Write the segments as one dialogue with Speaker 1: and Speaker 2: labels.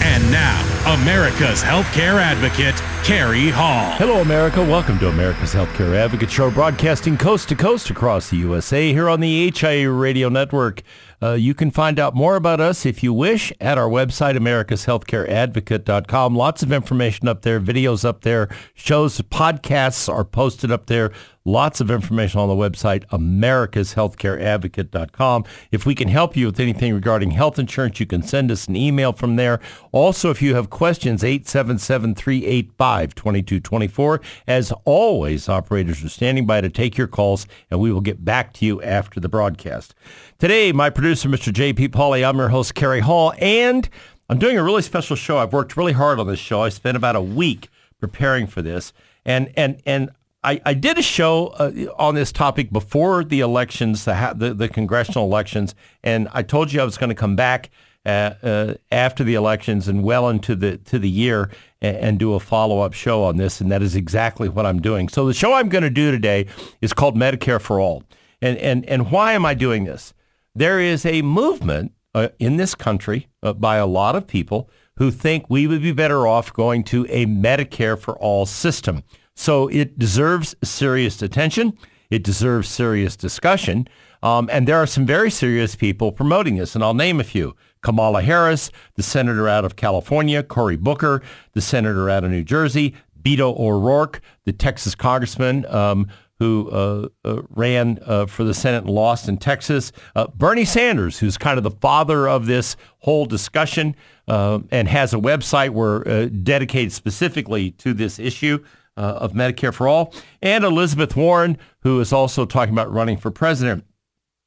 Speaker 1: And now, America's Healthcare Advocate, Carrie Hall.
Speaker 2: Hello, America. Welcome to America's Healthcare Advocate Show, broadcasting coast to coast across the USA here on the HIA Radio Network. Uh, you can find out more about us if you wish at our website, americashealthcareadvocate.com. Lots of information up there, videos up there, shows, podcasts are posted up there. Lots of information on the website, americashealthcareadvocate.com. If we can help you with anything regarding health insurance, you can send us an email from there. Also, if you have questions, 877-385-2224. As always, operators are standing by to take your calls, and we will get back to you after the broadcast. Today, my producer, Mr. J.P. Pauly, I'm your host, Carrie Hall, and I'm doing a really special show. I've worked really hard on this show. I spent about a week preparing for this, and and and I, I did a show uh, on this topic before the elections, the, ha- the the congressional elections, and I told you I was going to come back uh, uh, after the elections and well into the to the year and, and do a follow up show on this, and that is exactly what I'm doing. So the show I'm going to do today is called Medicare for All, and and and why am I doing this? There is a movement uh, in this country uh, by a lot of people who think we would be better off going to a Medicare for all system. So it deserves serious attention. It deserves serious discussion. Um, and there are some very serious people promoting this, and I'll name a few. Kamala Harris, the senator out of California, Cory Booker, the senator out of New Jersey, Beto O'Rourke, the Texas congressman um, who uh, uh, ran uh, for the Senate and lost in Texas, uh, Bernie Sanders, who's kind of the father of this whole discussion uh, and has a website where uh, dedicated specifically to this issue of Medicare for all, and Elizabeth Warren, who is also talking about running for president.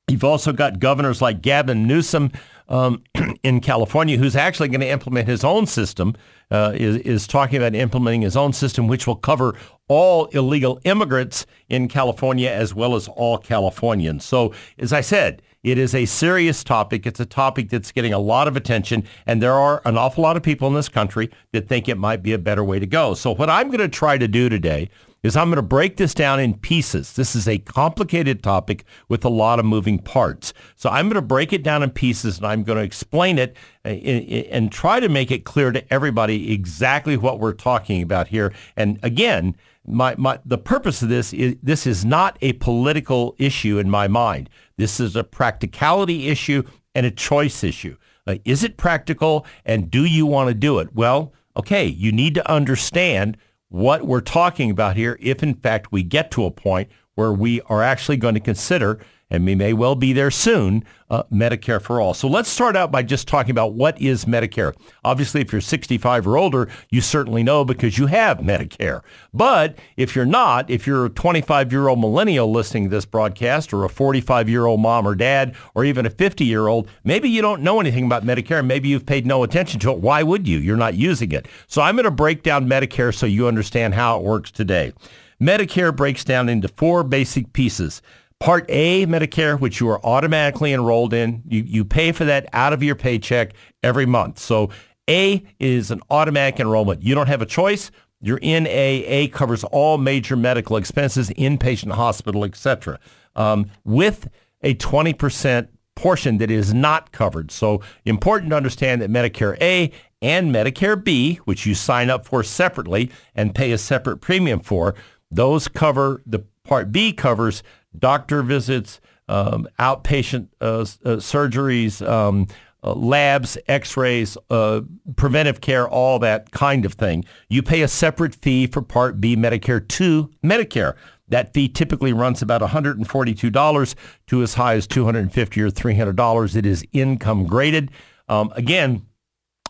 Speaker 2: You've also got governors like Gavin Newsom um, in California, who's actually going to implement his own system, uh, is, is talking about implementing his own system, which will cover all illegal immigrants in California as well as all Californians. So, as I said, it is a serious topic. It's a topic that's getting a lot of attention, and there are an awful lot of people in this country that think it might be a better way to go. So what I'm going to try to do today is I'm going to break this down in pieces. This is a complicated topic with a lot of moving parts. So I'm going to break it down in pieces and I'm going to explain it uh, and try to make it clear to everybody exactly what we're talking about here. And again, my, my, the purpose of this is this is not a political issue in my mind. This is a practicality issue and a choice issue. Uh, is it practical and do you want to do it? Well, okay, you need to understand what we're talking about here if in fact we get to a point where we are actually going to consider, and we may well be there soon, uh, Medicare for all. So let's start out by just talking about what is Medicare. Obviously, if you're 65 or older, you certainly know because you have Medicare. But if you're not, if you're a 25-year-old millennial listening to this broadcast or a 45-year-old mom or dad or even a 50-year-old, maybe you don't know anything about Medicare. Maybe you've paid no attention to it. Why would you? You're not using it. So I'm going to break down Medicare so you understand how it works today. Medicare breaks down into four basic pieces. Part A Medicare, which you are automatically enrolled in, you, you pay for that out of your paycheck every month. So A is an automatic enrollment. You don't have a choice. You're in A. A covers all major medical expenses, inpatient hospital, etc. Um, with a 20% portion that is not covered. So important to understand that Medicare A and Medicare B, which you sign up for separately and pay a separate premium for, those cover, the Part B covers doctor visits, um, outpatient uh, uh, surgeries, um, uh, labs, x-rays, uh, preventive care, all that kind of thing. You pay a separate fee for Part B Medicare to Medicare. That fee typically runs about $142 to as high as 250 or $300. It is income graded. Um, again,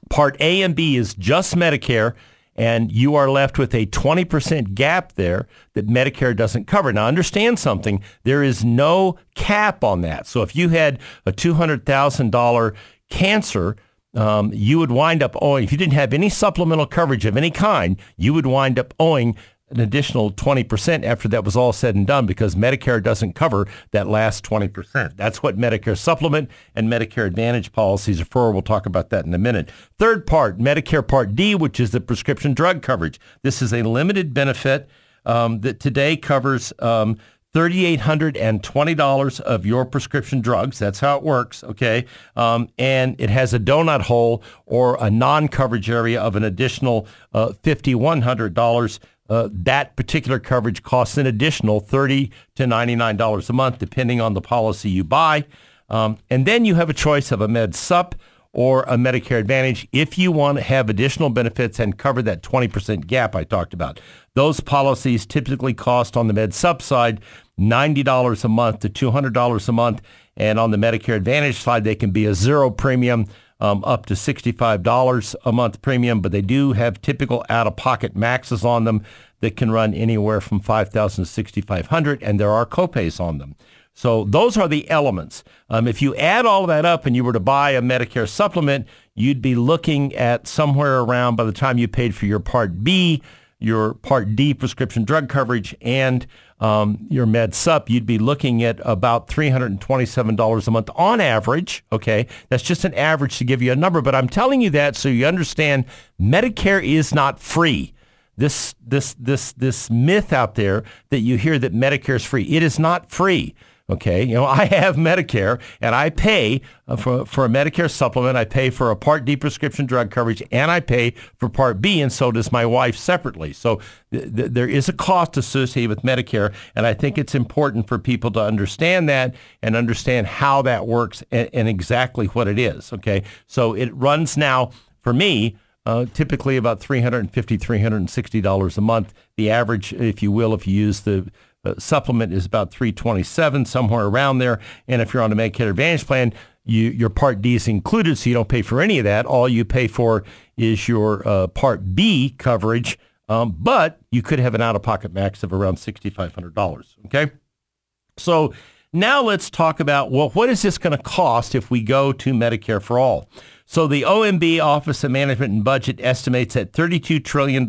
Speaker 2: Part A and B is just Medicare, and you are left with a 20% gap there that Medicare doesn't cover. Now, understand something. There is no cap on that. So if you had a $200,000 cancer, um, you would wind up owing, if you didn't have any supplemental coverage of any kind, you would wind up owing an additional 20% after that was all said and done because Medicare doesn't cover that last 20%. That's what Medicare supplement and Medicare Advantage policies are for. We'll talk about that in a minute. Third part, Medicare Part D, which is the prescription drug coverage. This is a limited benefit um, that today covers um, $3,820 of your prescription drugs. That's how it works, okay? Um, and it has a donut hole or a non-coverage area of an additional uh, $5,100 uh, that particular coverage costs an additional 30 to $99 a month, depending on the policy you buy. Um, and then you have a choice of a Med Sup or a Medicare Advantage if you want to have additional benefits and cover that 20% gap I talked about. Those policies typically cost on the Med Sup side $90 a month to $200 a month. And on the Medicare Advantage side, they can be a zero premium um, up to $65 a month premium, but they do have typical out-of-pocket maxes on them that can run anywhere from 5,000 to 6,500, and there are copays on them. So those are the elements. Um, if you add all that up and you were to buy a Medicare supplement, you'd be looking at somewhere around, by the time you paid for your Part B, your Part D prescription drug coverage, and um, your Med Sup, you'd be looking at about $327 a month on average. Okay, that's just an average to give you a number, but I'm telling you that so you understand Medicare is not free. This this this this myth out there that you hear that Medicare is free, it is not free. Okay, you know, I have Medicare and I pay uh, for, for a Medicare supplement. I pay for a Part D prescription drug coverage and I pay for Part B and so does my wife separately. So th- th- there is a cost associated with Medicare and I think it's important for people to understand that and understand how that works and, and exactly what it is. Okay, so it runs now for me uh, typically about $350, $360 a month. The average, if you will, if you use the uh, supplement is about 327, somewhere around there. And if you're on a Medicare Advantage plan, you, your Part D is included, so you don't pay for any of that. All you pay for is your uh, Part B coverage, um, but you could have an out-of-pocket max of around $6,500. Okay, so now let's talk about well, what is this going to cost if we go to Medicare for all? So the OMB Office of Management and Budget estimates that $32 trillion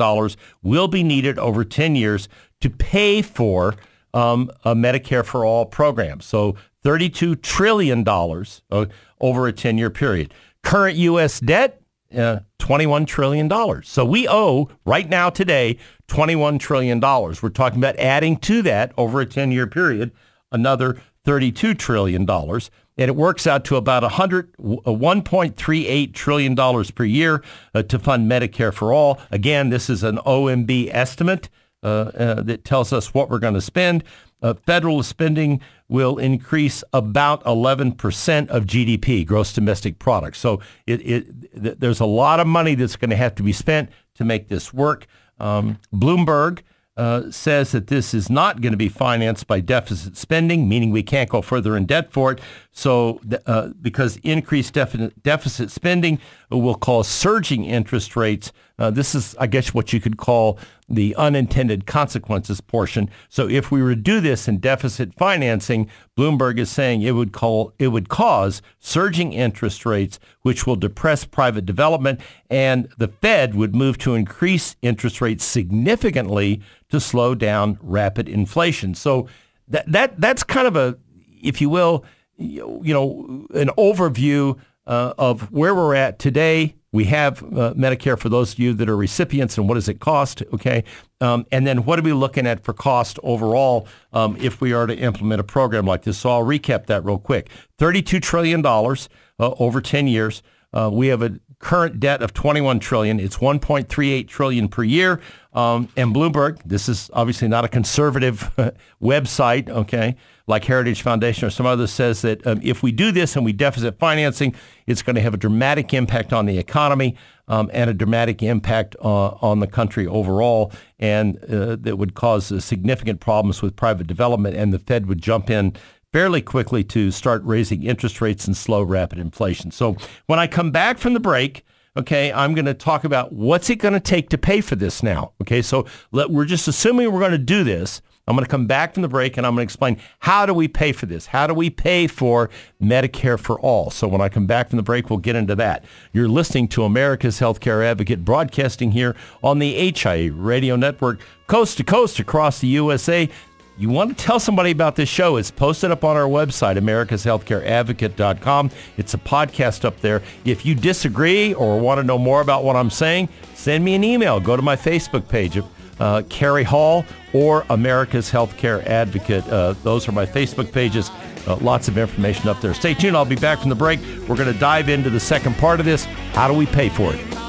Speaker 2: will be needed over 10 years to pay for um, a Medicare for All program. So $32 trillion uh, over a 10-year period. Current U.S. debt, uh, $21 trillion. So we owe right now today $21 trillion. We're talking about adding to that over a 10-year period another $32 trillion. And it works out to about 100, $1.38 trillion per year uh, to fund Medicare for all. Again, this is an OMB estimate uh, uh, that tells us what we're going to spend. Uh, federal spending will increase about 11% of GDP, gross domestic product. So it, it, th- there's a lot of money that's going to have to be spent to make this work. Um, Bloomberg uh, says that this is not going to be financed by deficit spending, meaning we can't go further in debt for it. So, uh, because increased deficit, deficit spending will cause surging interest rates. Uh, this is, I guess, what you could call the unintended consequences portion. So, if we were to do this in deficit financing, Bloomberg is saying it would call it would cause surging interest rates, which will depress private development, and the Fed would move to increase interest rates significantly to slow down rapid inflation. So, that that that's kind of a, if you will you know, an overview uh, of where we're at today. We have uh, Medicare for those of you that are recipients and what does it cost, okay? Um, and then what are we looking at for cost overall um, if we are to implement a program like this? So I'll recap that real quick. $32 trillion uh, over 10 years. Uh, we have a current debt of 21 trillion. It's 1.38 trillion per year. Um, and Bloomberg, this is obviously not a conservative website, okay? like Heritage Foundation or some others says that um, if we do this and we deficit financing, it's going to have a dramatic impact on the economy um, and a dramatic impact uh, on the country overall, and uh, that would cause uh, significant problems with private development, and the Fed would jump in fairly quickly to start raising interest rates and slow rapid inflation. So when I come back from the break, okay, I'm going to talk about what's it going to take to pay for this now. Okay, so let, we're just assuming we're going to do this. I'm going to come back from the break and I'm going to explain how do we pay for this? How do we pay for Medicare for all? So when I come back from the break, we'll get into that. You're listening to America's Healthcare Advocate broadcasting here on the HIA radio network, coast to coast across the USA you want to tell somebody about this show, it's posted up on our website, americashealthcareadvocate.com. It's a podcast up there. If you disagree or want to know more about what I'm saying, send me an email. Go to my Facebook page, uh, Carrie Hall or America's Healthcare Advocate. Uh, those are my Facebook pages. Uh, lots of information up there. Stay tuned. I'll be back from the break. We're going to dive into the second part of this. How do we pay for it?